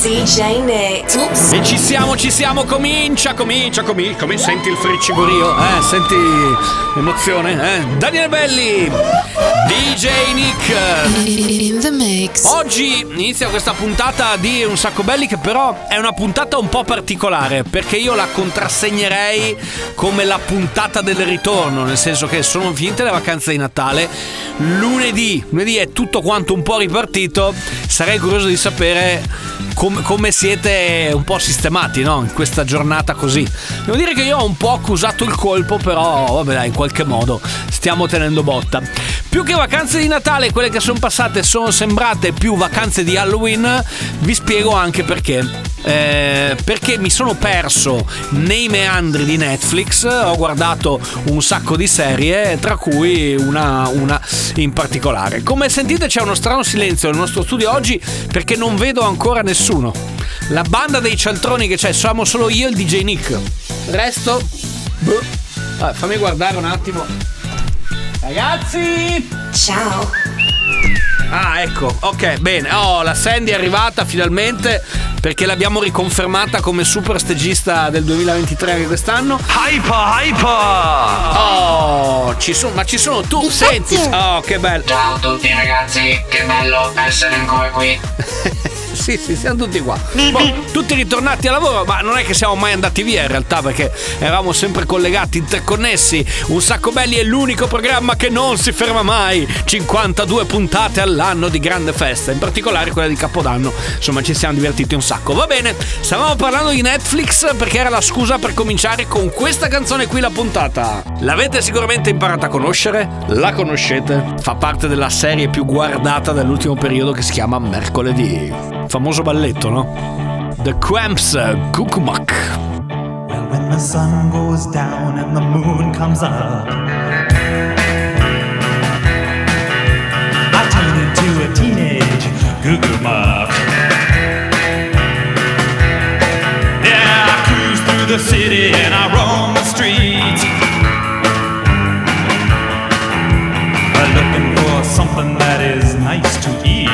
DJ Nick. Oops. E ci siamo, ci siamo, comincia, comincia, comincia, come senti il friccigorio, eh, senti l'emozione, eh. Daniele Belli, DJ Nick. In the mix. Oggi inizia questa puntata di Un Sacco Belli che però è una puntata un po' particolare perché io la contrassegnerei come la puntata del ritorno, nel senso che sono finite le vacanze di Natale, lunedì, lunedì è tutto quanto un po' ripartito, sarei curioso di sapere com- come siete un po' sistemati no? in questa giornata così. Devo dire che io ho un po' accusato il colpo, però vabbè dai, in qualche modo stiamo tenendo botta. Più che vacanze di Natale, quelle che sono passate sono sembrate più vacanze di Halloween, vi spiego anche perché. Eh, perché mi sono perso nei meandri di Netflix, ho guardato un sacco di serie, tra cui una, una in particolare. Come sentite c'è uno strano silenzio nel nostro studio oggi perché non vedo ancora nessuno. La banda dei cialtroni che c'è, siamo solo io e il DJ Nick. Il resto... Boh. Vabbè, fammi guardare un attimo. Ragazzi! Ciao. Ah, ecco, ok, bene. Oh, la Sandy è arrivata finalmente perché l'abbiamo riconfermata come super stagista del 2023 anche quest'anno. Hyper, hyper! Oh, ci sono, ma ci sono tu, senti. Oh, che bello. Ciao a tutti ragazzi, che bello essere ancora qui. Sì, sì, siamo tutti qua. Boh, tutti ritornati a lavoro, ma non è che siamo mai andati via in realtà perché eravamo sempre collegati, interconnessi. Un sacco belli è l'unico programma che non si ferma mai. 52 puntate all'anno di grande festa, in particolare quella di Capodanno. Insomma, ci siamo divertiti un sacco. Va bene, stavamo parlando di Netflix perché era la scusa per cominciare con questa canzone qui la puntata. L'avete sicuramente imparata a conoscere? La conoscete? Fa parte della serie più guardata dell'ultimo periodo che si chiama Mercoledì. Famoso balletto, no? The Cramps Kukumak. Well, when the sun goes down and the moon comes up, I turn into a teenage goo the city and I roam the streets. Looking for something that is nice to eat.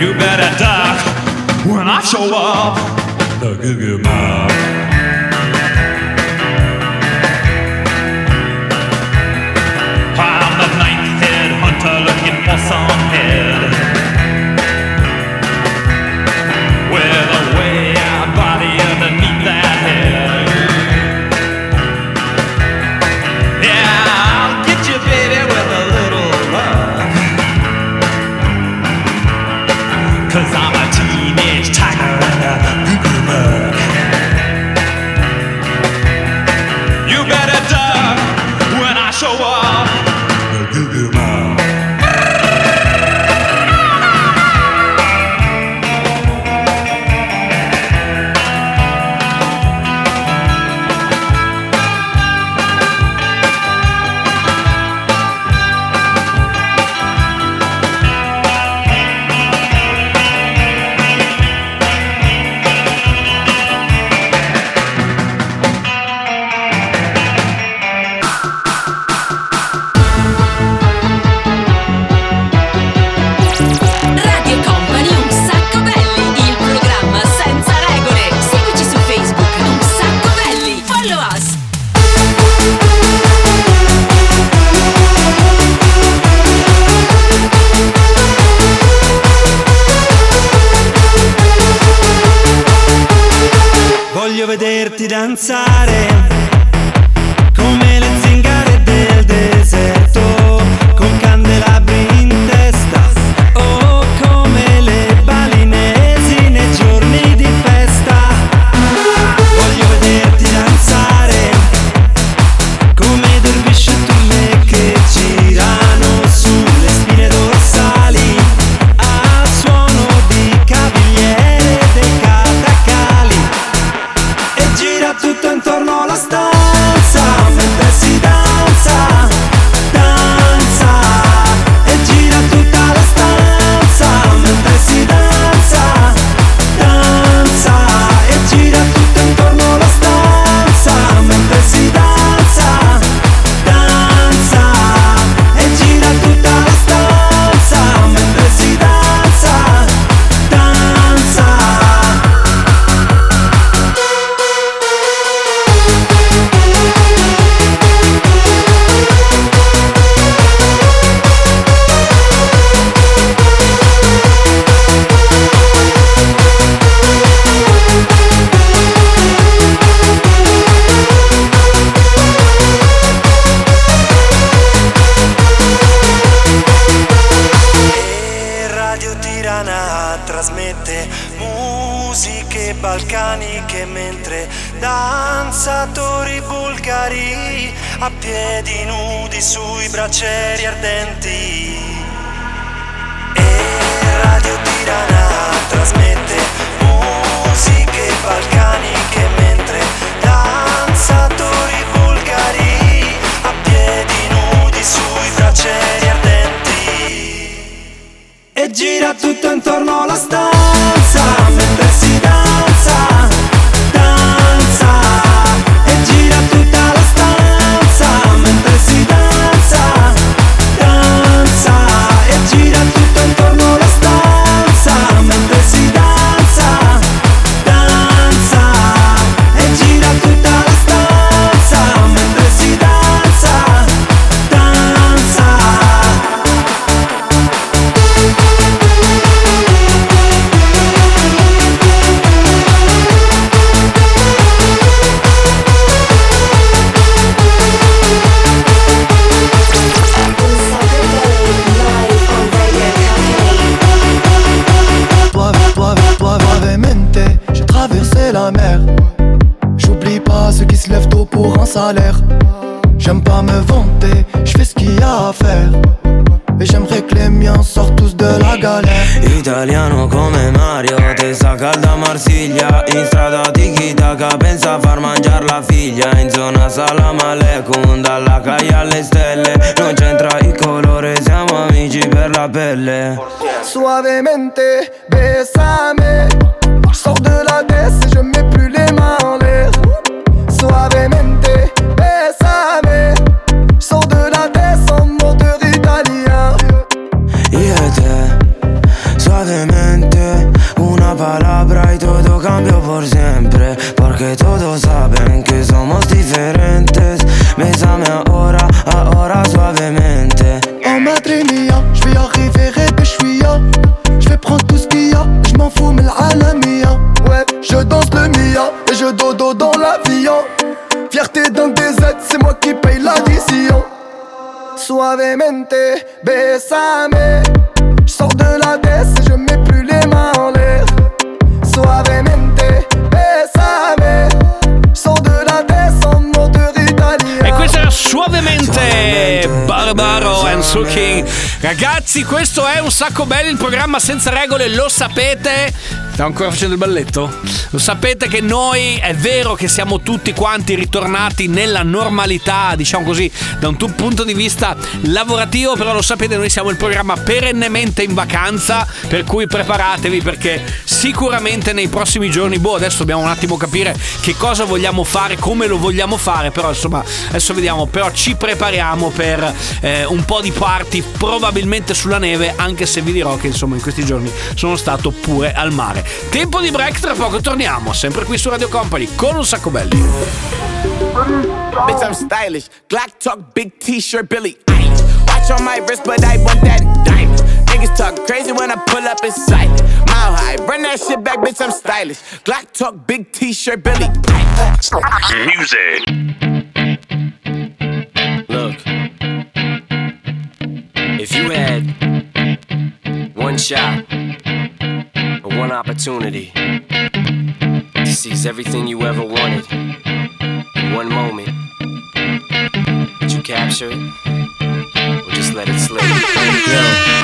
You better duck when I show up. The Goo Goo. Vederti danzare italiana trasmette musiche balcaniche mentre danzatori bulgari a piedi nudi sui braccieri ardenti. E Radio Tirana trasmette musiche balcaniche mentre danzatori bulgari a piedi nudi sui braccieri ardenti. Gira tutto intorno alla stanza Italiano come Mario, testa calda Marsiglia. In strada tiki-taka, pensa a far mangiare la figlia. In zona salam aleikum, dalla caia alle stelle. Non c'entra il colore, siamo amici per la pelle. Suavemente, besame. J'sors de la baisse et je mets plus les mains en l'air. Suavemente, cambió por siempre Porque todos saben que somos diferentes. Bésame ahora, ahora suavemente. En madre mia, je vais arriver Rebeshwia Je vais prendre tout ce qu'il y a, je m'en fous mais l'alamia Ouais, je danse le mia et je dodo dans l'avion. Fierté d'un DZ, c'est moi qui paye l'addition Suavemente, besame Je sors de la baisse et je mets plus les mains en l'air. Suavemente, era suavemente Barbaro and Soul King. Ragazzi, questo è un sacco belli il programma senza regole, lo sapete. Stiamo ancora facendo il balletto? Lo sapete che noi è vero che siamo tutti quanti ritornati nella normalità, diciamo così, da un punto di vista lavorativo, però lo sapete, noi siamo il programma perennemente in vacanza, per cui preparatevi perché sicuramente nei prossimi giorni, boh, adesso dobbiamo un attimo capire che cosa vogliamo fare, come lo vogliamo fare, però insomma, adesso vediamo, però ci prepariamo per eh, un po' di party, probabilmente sulla neve, anche se vi dirò che insomma in questi giorni sono stato pure al mare. Tempo di break, tra poco torniamo, sempre qui su Radio Company con un sacco belli. Bitch, I'm stylish. Glock talk, big t-shirt, Billy. Watch on my wrist, but I want that diamond. Niggas talk crazy when I pull up in sight. Mile high, run that shit back, bitch, I'm stylish. Glock talk, big t-shirt, Billy. Music. One shot. Or one opportunity. To seize everything you ever wanted. In one moment, would you capture it? Or just let it slip?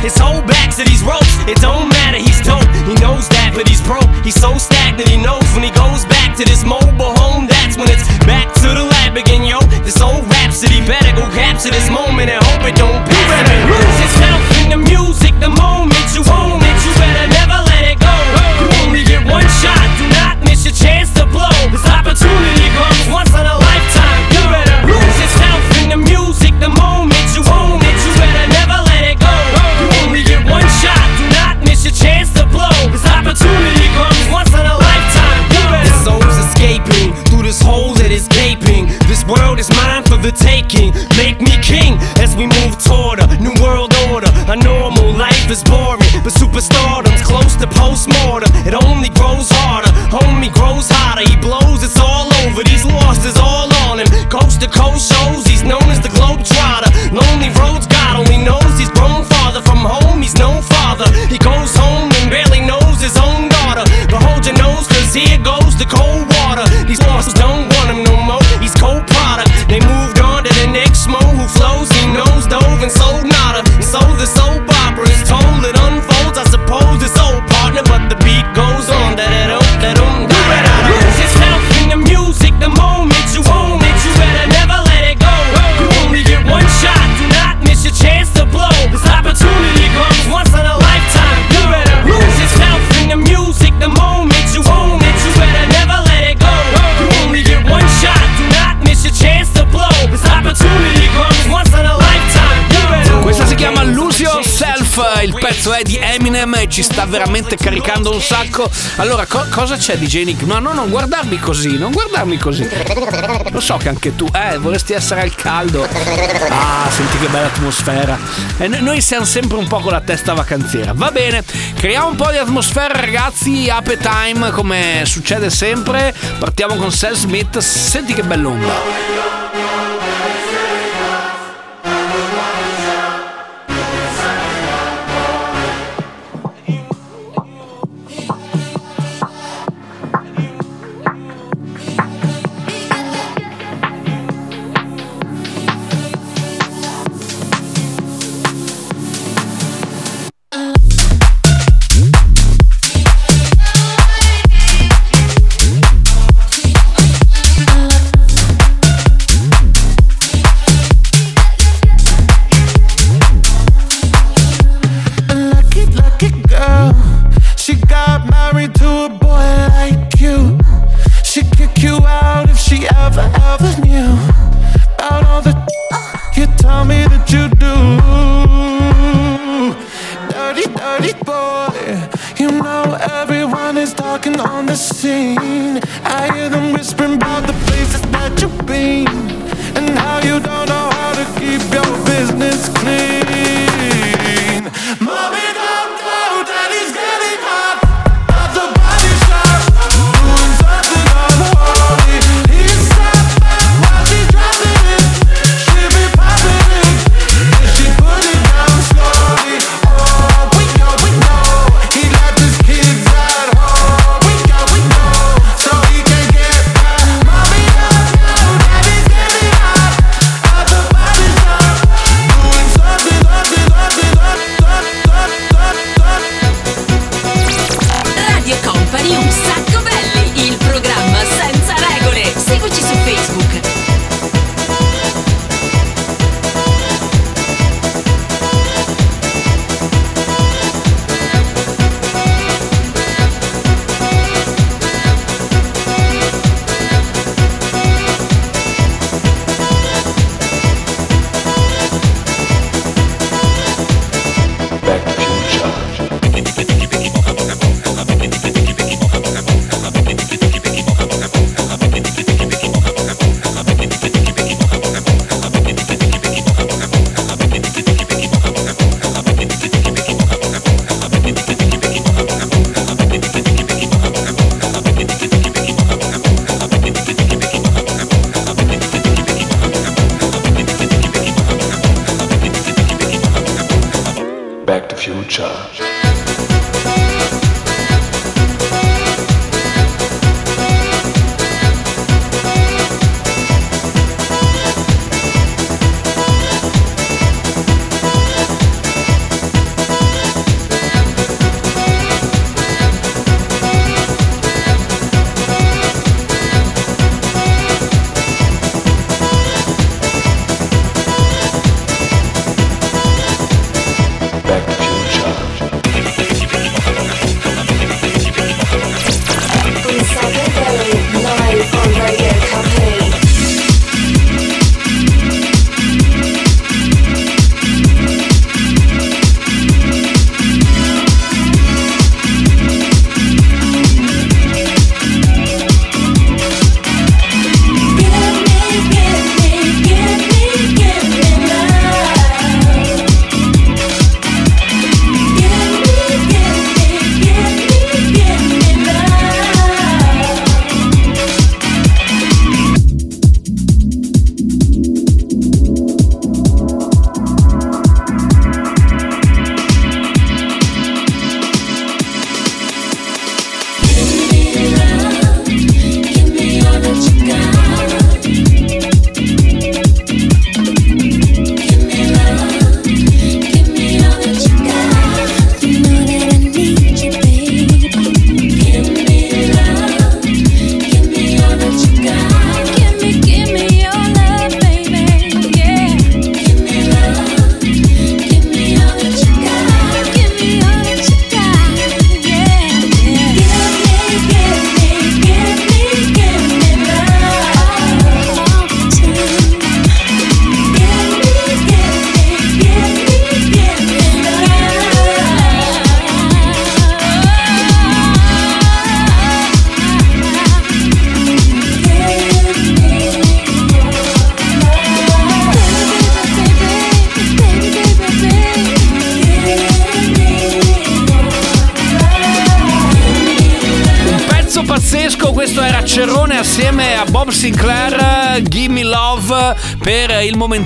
his whole back to these ropes. It don't matter. He's dope. He knows that, but he's broke. He's so stagnant. He knows when he goes back to this mobile home. That's when it's back to the lab again, yo. This old rhapsody better go capture this moment and hope it don't the taking. Make me king as we move toward a new world order. A normal life is boring, but superstardom's close to postmortem. It only grows harder, homie grows hotter. He blows, it's all over. These losses all on him. Coast to coast shows, he's known as the Globetrotter. Lonely roads, God only knows he's grown farther from home. He's no father. He goes home and barely knows his own daughter. But hold your nose, cause here goes the cold war. E ci sta veramente caricando un sacco. Allora, co- cosa c'è DJ Nick? No, no, non guardarmi così, non guardarmi così. Lo so che anche tu, eh, vorresti essere al caldo. Ah, senti che bella atmosfera. E noi siamo sempre un po' con la testa vacanziera. Va bene, creiamo un po' di atmosfera, ragazzi. Ape time, come succede sempre. Partiamo con Sal Smith. Senti che bell'onda.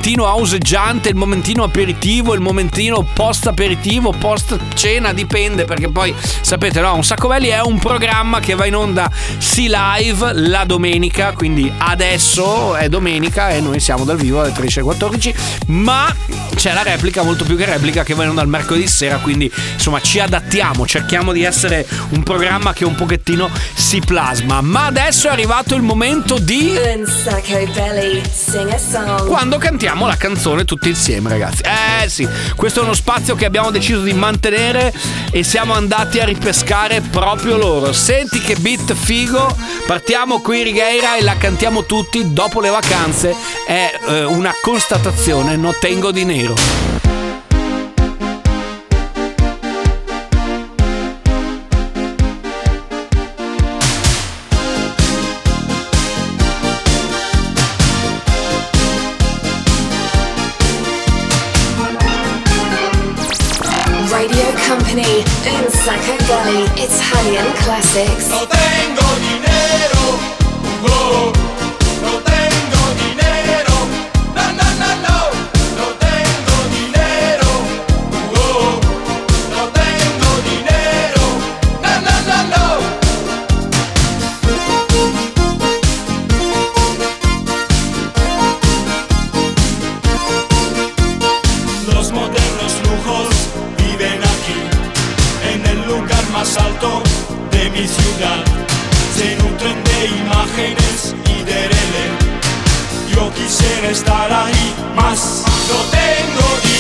Momentino auseggiante, il momentino aperitivo, il momentino post aperitivo, post cena, dipende perché poi sapete no, un sacco belli è un programma che va in onda sì live la domenica, quindi adesso è domenica e noi siamo dal vivo alle 13.14, ma c'è la replica, molto più che replica, che va in onda il mercoledì sera, quindi insomma ci adattiamo, cerchiamo di essere un programma che un pochettino si plasma. Ma adesso è arrivato il momento di... Quando cantiamo la canzone tutti insieme, ragazzi. Eh sì, questo è uno spazio che abbiamo deciso di mantenere e siamo andati a ripescare proprio loro. Senti che beat figo, partiamo qui Righeira e la cantiamo tutti dopo le vacanze. È eh, una constatazione, no tengo di nero. classics. Oh, Yo quisiera estar ahí más. No tengo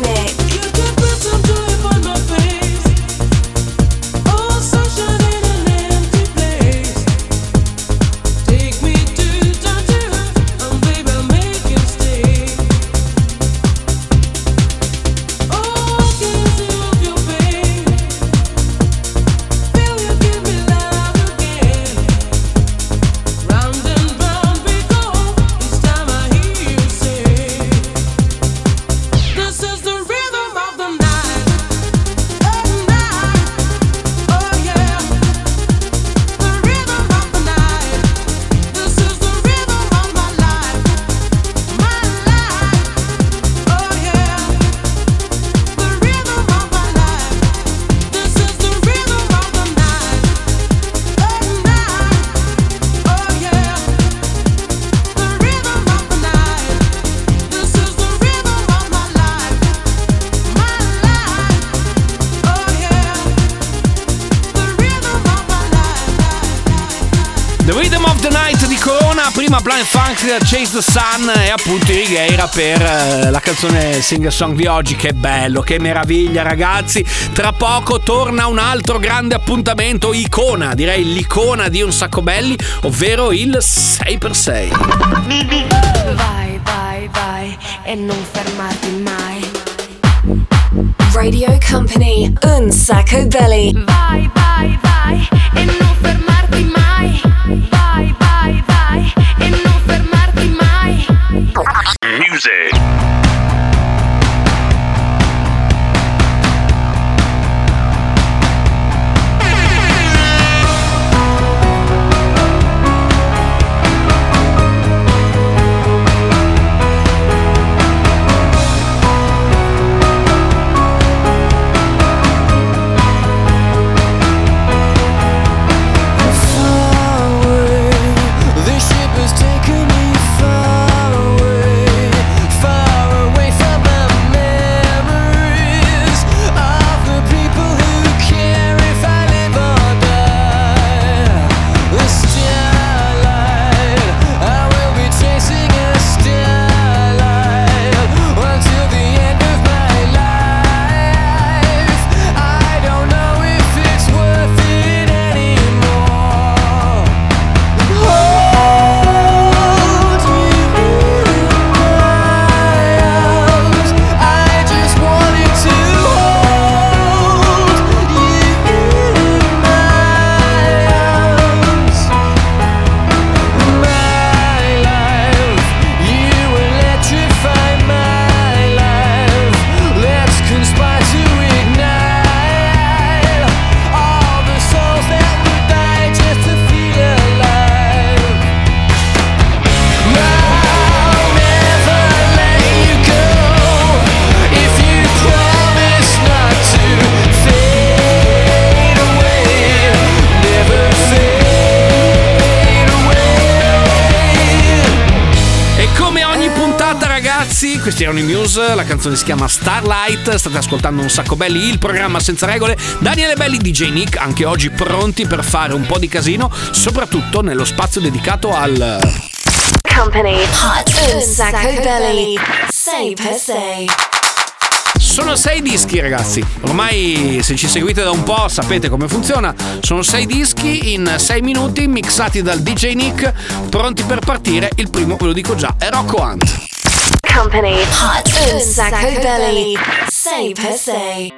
Nick. Chase the Sun e appunto Righeira per eh, la canzone Sing Song di oggi. Che bello, che meraviglia ragazzi. Tra poco torna un altro grande appuntamento, icona, direi l'icona di un sacco belli, ovvero il 6x6. Vai, vai, vai e non fermarti mai. Radio Company, un sacco belly. Vai, vai, vai e non fermarti mai. Vai, vai Music. Ragazzi, questi erano i Muse. La canzone si chiama Starlight. State ascoltando un sacco belli, il programma senza regole. Daniele Belli, DJ Nick, anche oggi pronti per fare un po' di casino, soprattutto nello spazio dedicato al. Company, un sacco belly. Sei per sei. Sono sei dischi, ragazzi. Ormai, se ci seguite da un po', sapete come funziona. Sono sei dischi in sei minuti, mixati dal DJ Nick, pronti per partire. Il primo, ve lo dico già, è Rocco Hunt. Company, un sacco belly. Sei per sei.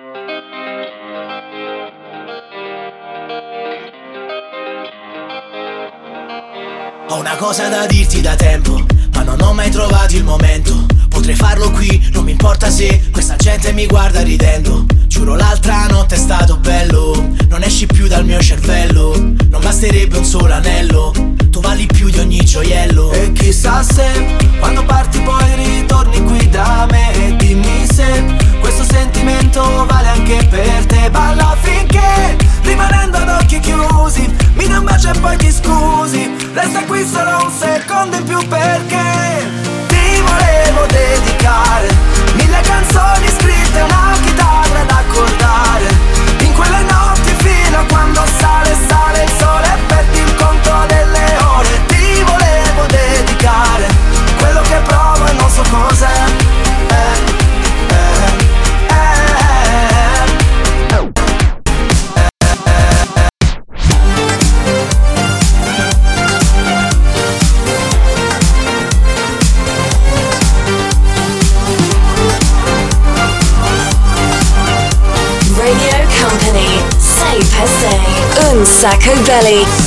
Ho una cosa da dirti da tempo, ma non ho mai trovato il momento. Potrei farlo qui, non mi importa se questa gente mi guarda ridendo. Giuro l'altra notte è stato bello, non esci più dal mio cervello. Non basterebbe un solo anello, tu vali più di ogni gioiello. E chissà se quando parti poi ritorni Belly.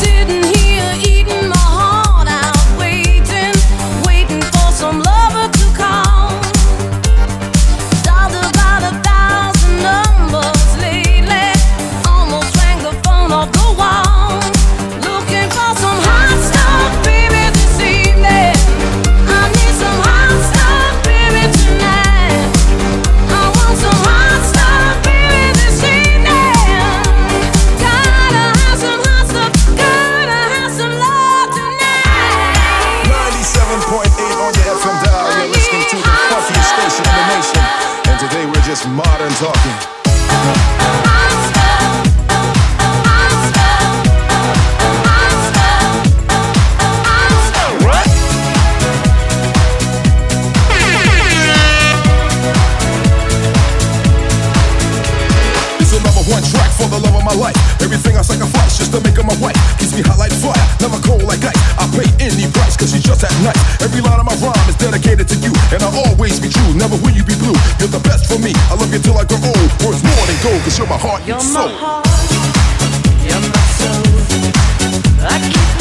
talking. go, cause you're my heart you're and soul. My heart, you're my soul.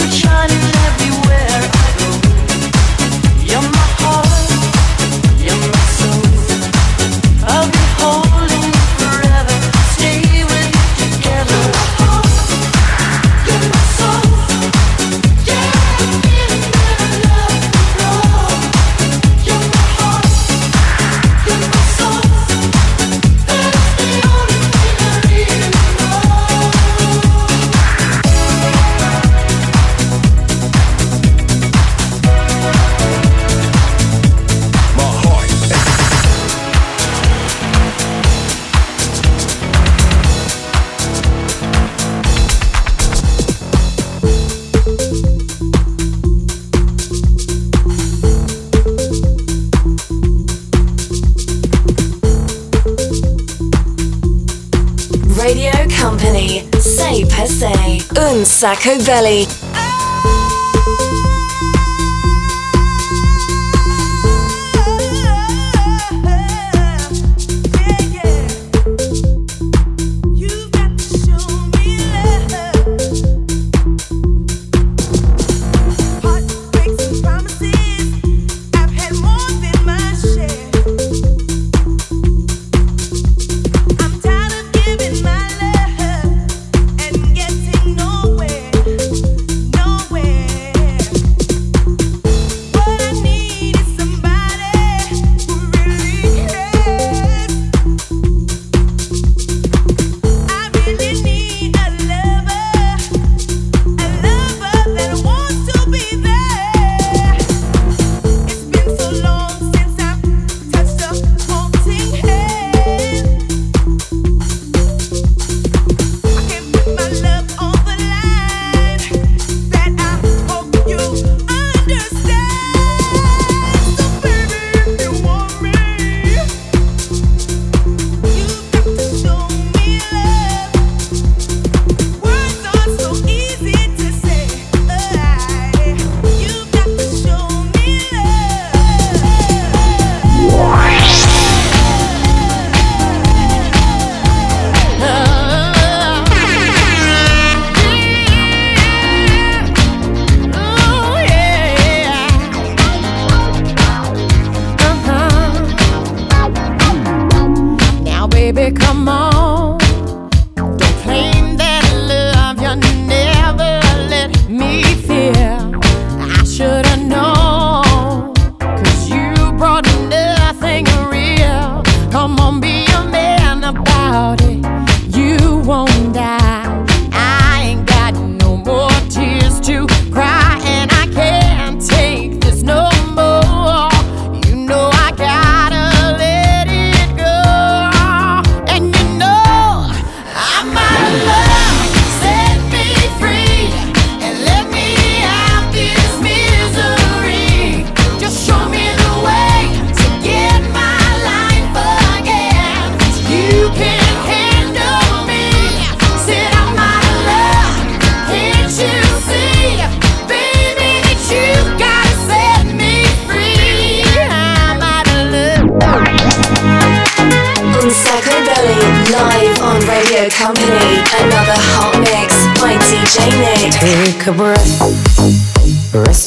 Belly, Say Pesse, Un Sacco Belly.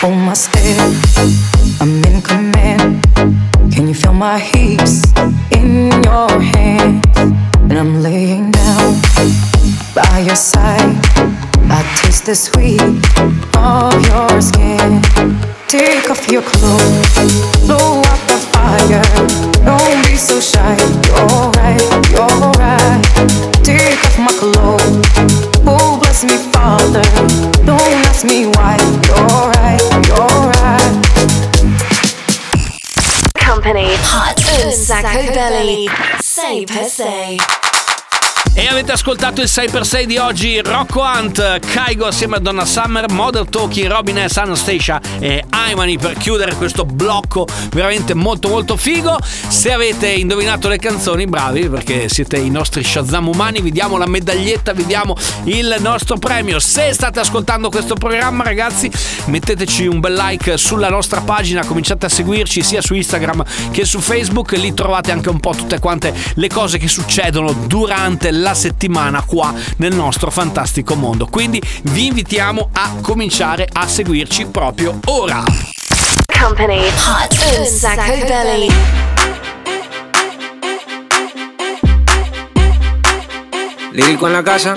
Hold my step. I'm in command. Can you feel my hips in your hands? And I'm laying down by your side. I taste the sweet of Sacco belly. Say per se. Avete ascoltato il 6x6 di oggi Rocco Hunt, Kaigo assieme a Donna Summer, Model Talking, Robin S, Anastasia e Aimani per chiudere questo blocco veramente molto molto figo. Se avete indovinato le canzoni, bravi perché siete i nostri Shazam umani, vi diamo la medaglietta, vi diamo il nostro premio. Se state ascoltando questo programma ragazzi, metteteci un bel like sulla nostra pagina, cominciate a seguirci sia su Instagram che su Facebook, lì trovate anche un po' tutte quante le cose che succedono durante la settimana qua nel nostro fantastico mondo. Quindi vi invitiamo a cominciare a seguirci proprio ora. Company. Hot. Un sacco belly. Lírico en la casa.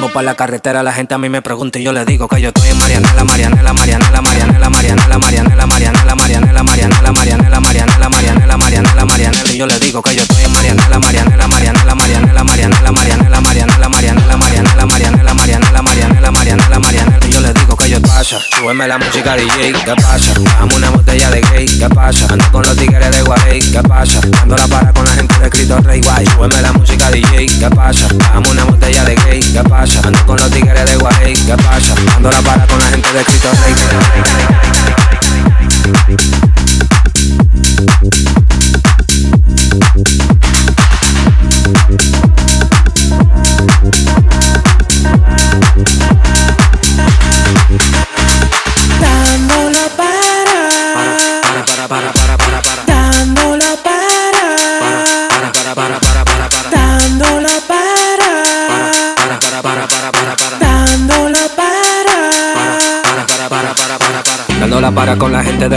Salimos para la carretera, la gente a mí me pregunta y yo le digo que yo estoy en Marianela, Marianela, Marianela, Marianela, Marianela, Marianela, Marianela, Marianela, Marianela, Marianela, Marianela, Marianela, Marianela, Marianela, y yo le digo que yo estoy en Marianela, Marianela, Marianela, Marianela, Marianela, Marianela, Marianela, Marianela, Marianela, Marianela, Marianela, Marianela, Marianela, pasa, súbeme la música DJ, ¿qué pasa? Dame una botella de gay, ¿qué pasa? Ando con los tigres de Guay, ¿qué pasa? Ando la para con la gente de Cristo Rey Guay, súbeme la música DJ, ¿qué pasa? Dame una botella de gay, ¿qué pasa? Ando con los tigres de Guay, ¿qué pasa? Ando la para con la gente de Cristo Rey. Dándolo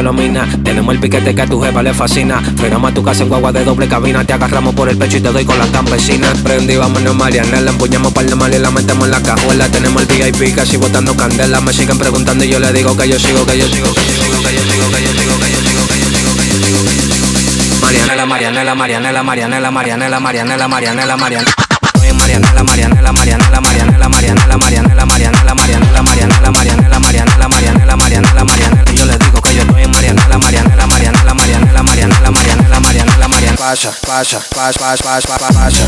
la de. Tenemos el piquete que a tu jefa le fascina. Frenamos a tu casa en guagua de doble cabina. Te agarramos por el pecho y te doy con la campesina. Prendí, vámonos, Marianela. Empuñamos par de mal y la metemos en la cajuela. Tenemos el VIP casi botando candela. Me siguen preguntando y yo le digo que yo sigo, que yo sigo, que yo sigo, que yo sigo, que yo sigo, que yo sigo, que yo sigo, que yo sigo, que yo sigo. Marianela, Marianela, Marianela, Marianela, Marianela, Marianela, Marianela, Marianela. Marianela, Marianela, Marianela, Marianela, Marianela, Marianela, Marianela, Marianela, Marianela, Marianela, Marianela, Marianela, Marianela. Pasa, pasa, pasa, pasa, pasa, pasa, pasa.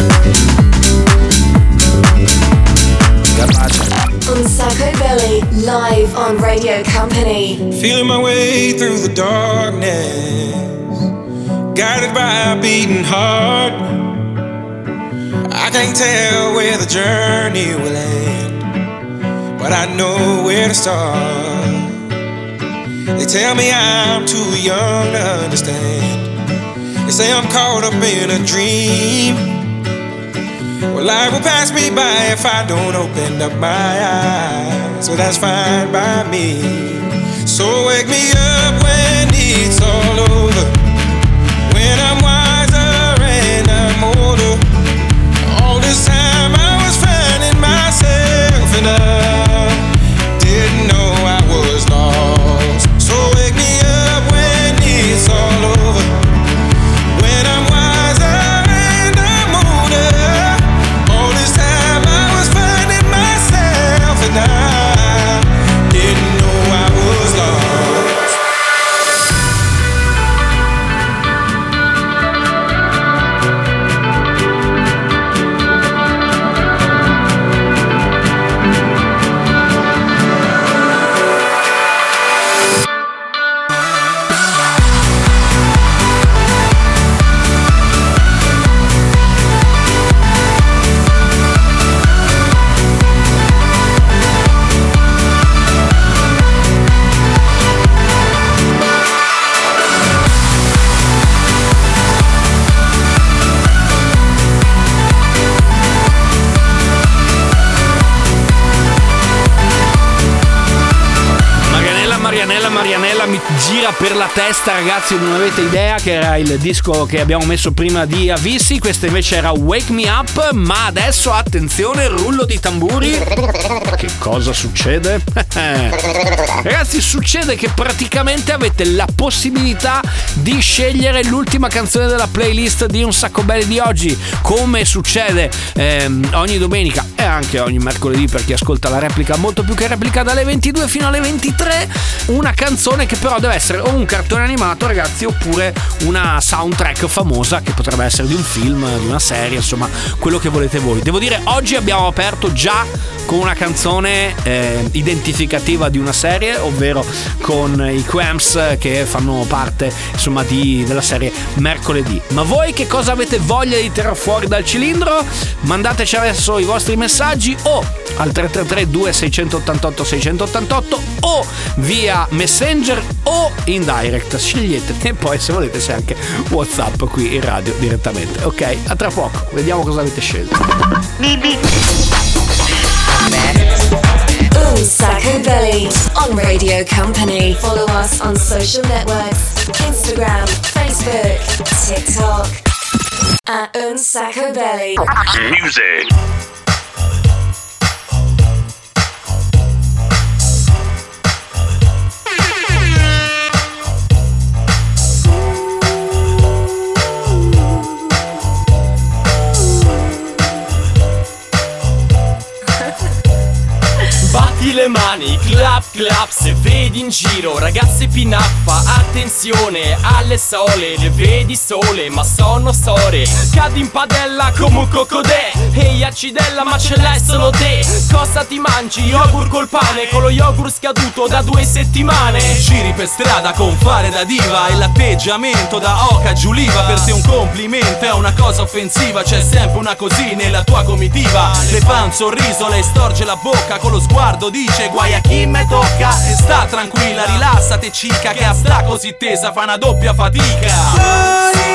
¿Qué pasa? Un sacco belly. Live on Radio Company. Feeling my way through the darkness, guided by a beating heart. I can't tell where the journey will end, but I know where to start. They tell me I'm too young to understand. They say I'm caught up in a dream. Well, life will pass me by if I don't open up my eyes. So that's fine by me. So wake me up when it's all over. La testa, ragazzi, non avete idea che era il disco che abbiamo messo prima di Avissi, questo invece era Wake Me Up, ma adesso attenzione, rullo di tamburi. Che cosa succede? Ragazzi, succede che praticamente avete la possibilità di scegliere l'ultima canzone della playlist di Un Sacco Belli di oggi, come succede ehm, ogni domenica e anche ogni mercoledì per chi ascolta la replica, molto più che replica dalle 22 fino alle 23, una canzone che però deve essere o un cartone animato, ragazzi, oppure una soundtrack famosa che potrebbe essere di un film, di una serie, insomma, quello che volete voi. Devo dire, oggi abbiamo aperto già con una canzone eh, identificativa di una serie, ovvero con i Cramps che fanno parte insomma di, della serie Mercoledì. Ma voi che cosa avete voglia di tirare fuori dal cilindro? Mandateci adesso i vostri messaggi o al 333 2688 688 o via Messenger o in direct. Scegliete e poi se volete c'è anche WhatsApp qui in radio direttamente. Ok, a tra poco, vediamo cosa avete scelto. Un Sacco Belly on Radio Company. Follow us on social networks Instagram, Facebook, TikTok. At Un Sacco Belly. Music. Clap clap. Se vedi in giro Ragazze pinappa, attenzione alle sole Le vedi sole ma sono storie. Cadi in padella come un cocodè. Ehi accidella ma ce l'hai solo te. Cosa ti mangi? Yogurt col pane. Con lo yogurt scaduto da due settimane. Giri per strada con fare da diva. E l'atteggiamento da oca giuliva. Per te un complimento è una cosa offensiva. C'è sempre una così nella tua comitiva. Le fa un sorriso, lei storge la bocca. Con lo sguardo dice guai a chi me tocca. E sta tranquilla, rilassate cica Che a sta così tesa fa una doppia fatica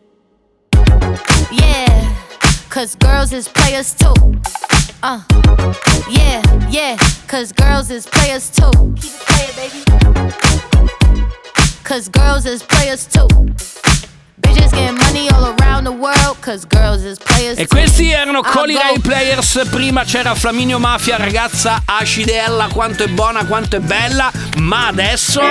Yeah, cause girls is players too. Uh, yeah, yeah, cause girls is players too. Keep it playing, baby. Cause girls is players too. Bitches getting money all around the world, cause girls is players E questi erano Coli. Ray Players. Prima c'era Flaminio Mafia, ragazza acidella, quanto è buona, quanto è bella. Ma adesso.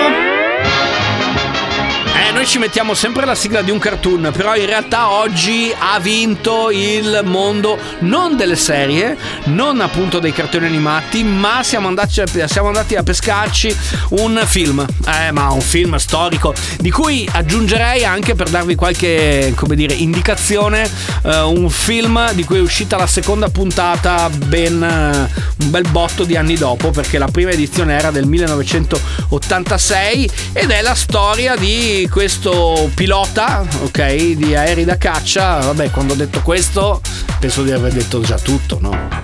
Eh, noi ci mettiamo sempre la sigla di un cartoon, però in realtà oggi ha vinto il mondo non delle serie, non appunto dei cartoni animati, ma siamo andati, siamo andati a pescarci un film, eh, ma un film storico, di cui aggiungerei anche per darvi qualche, come dire, indicazione, eh, un film di cui è uscita la seconda puntata ben un bel botto di anni dopo, perché la prima edizione era del 1986 ed è la storia di questo pilota, ok, di aerei da caccia. Vabbè, quando ho detto questo, penso di aver detto già tutto, no?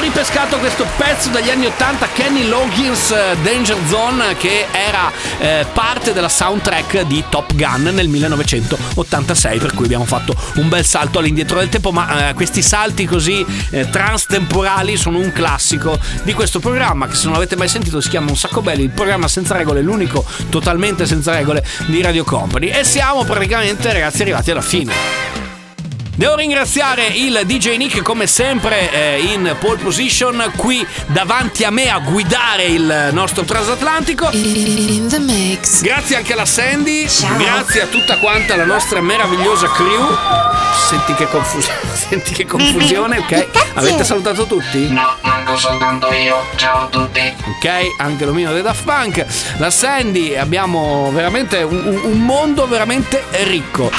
Abbiamo ripescato questo pezzo degli anni 80, Kenny Loggins eh, Danger Zone, che era eh, parte della soundtrack di Top Gun nel 1986, per cui abbiamo fatto un bel salto all'indietro del tempo, ma eh, questi salti così eh, transtemporali sono un classico di questo programma, che se non l'avete mai sentito si chiama Un sacco belli, il programma senza regole, l'unico totalmente senza regole di Radio Company. E siamo praticamente ragazzi arrivati alla fine. Devo ringraziare il DJ Nick come sempre eh, in pole position qui davanti a me a guidare il nostro transatlantico. In the mix. Grazie anche alla Sandy, grazie a tutta quanta la nostra meravigliosa crew. Senti che, confus- senti che confusione, ok? Avete salutato tutti? No, manco soltanto io. Ciao a tutti. Ok, anche l'omino dei Daft Punk. La Sandy, abbiamo veramente un, un- un mondo veramente ricco.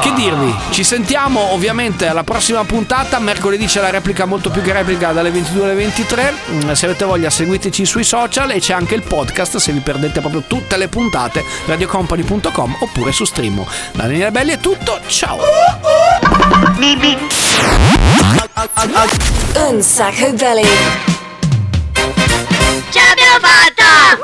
Che dirvi? Ci sentiamo ovviamente alla prossima puntata. Mercoledì c'è la replica molto più che replica dalle 22 alle 23. Mm, Se avete voglia seguiteci sui social e c'è anche il podcast se vi perdete proprio tutte le puntate radiocompany.com oppure su Stream. Da Daniele Belli è tutto, ciao! Un sacco belly. Ce l'abbiamo fatta!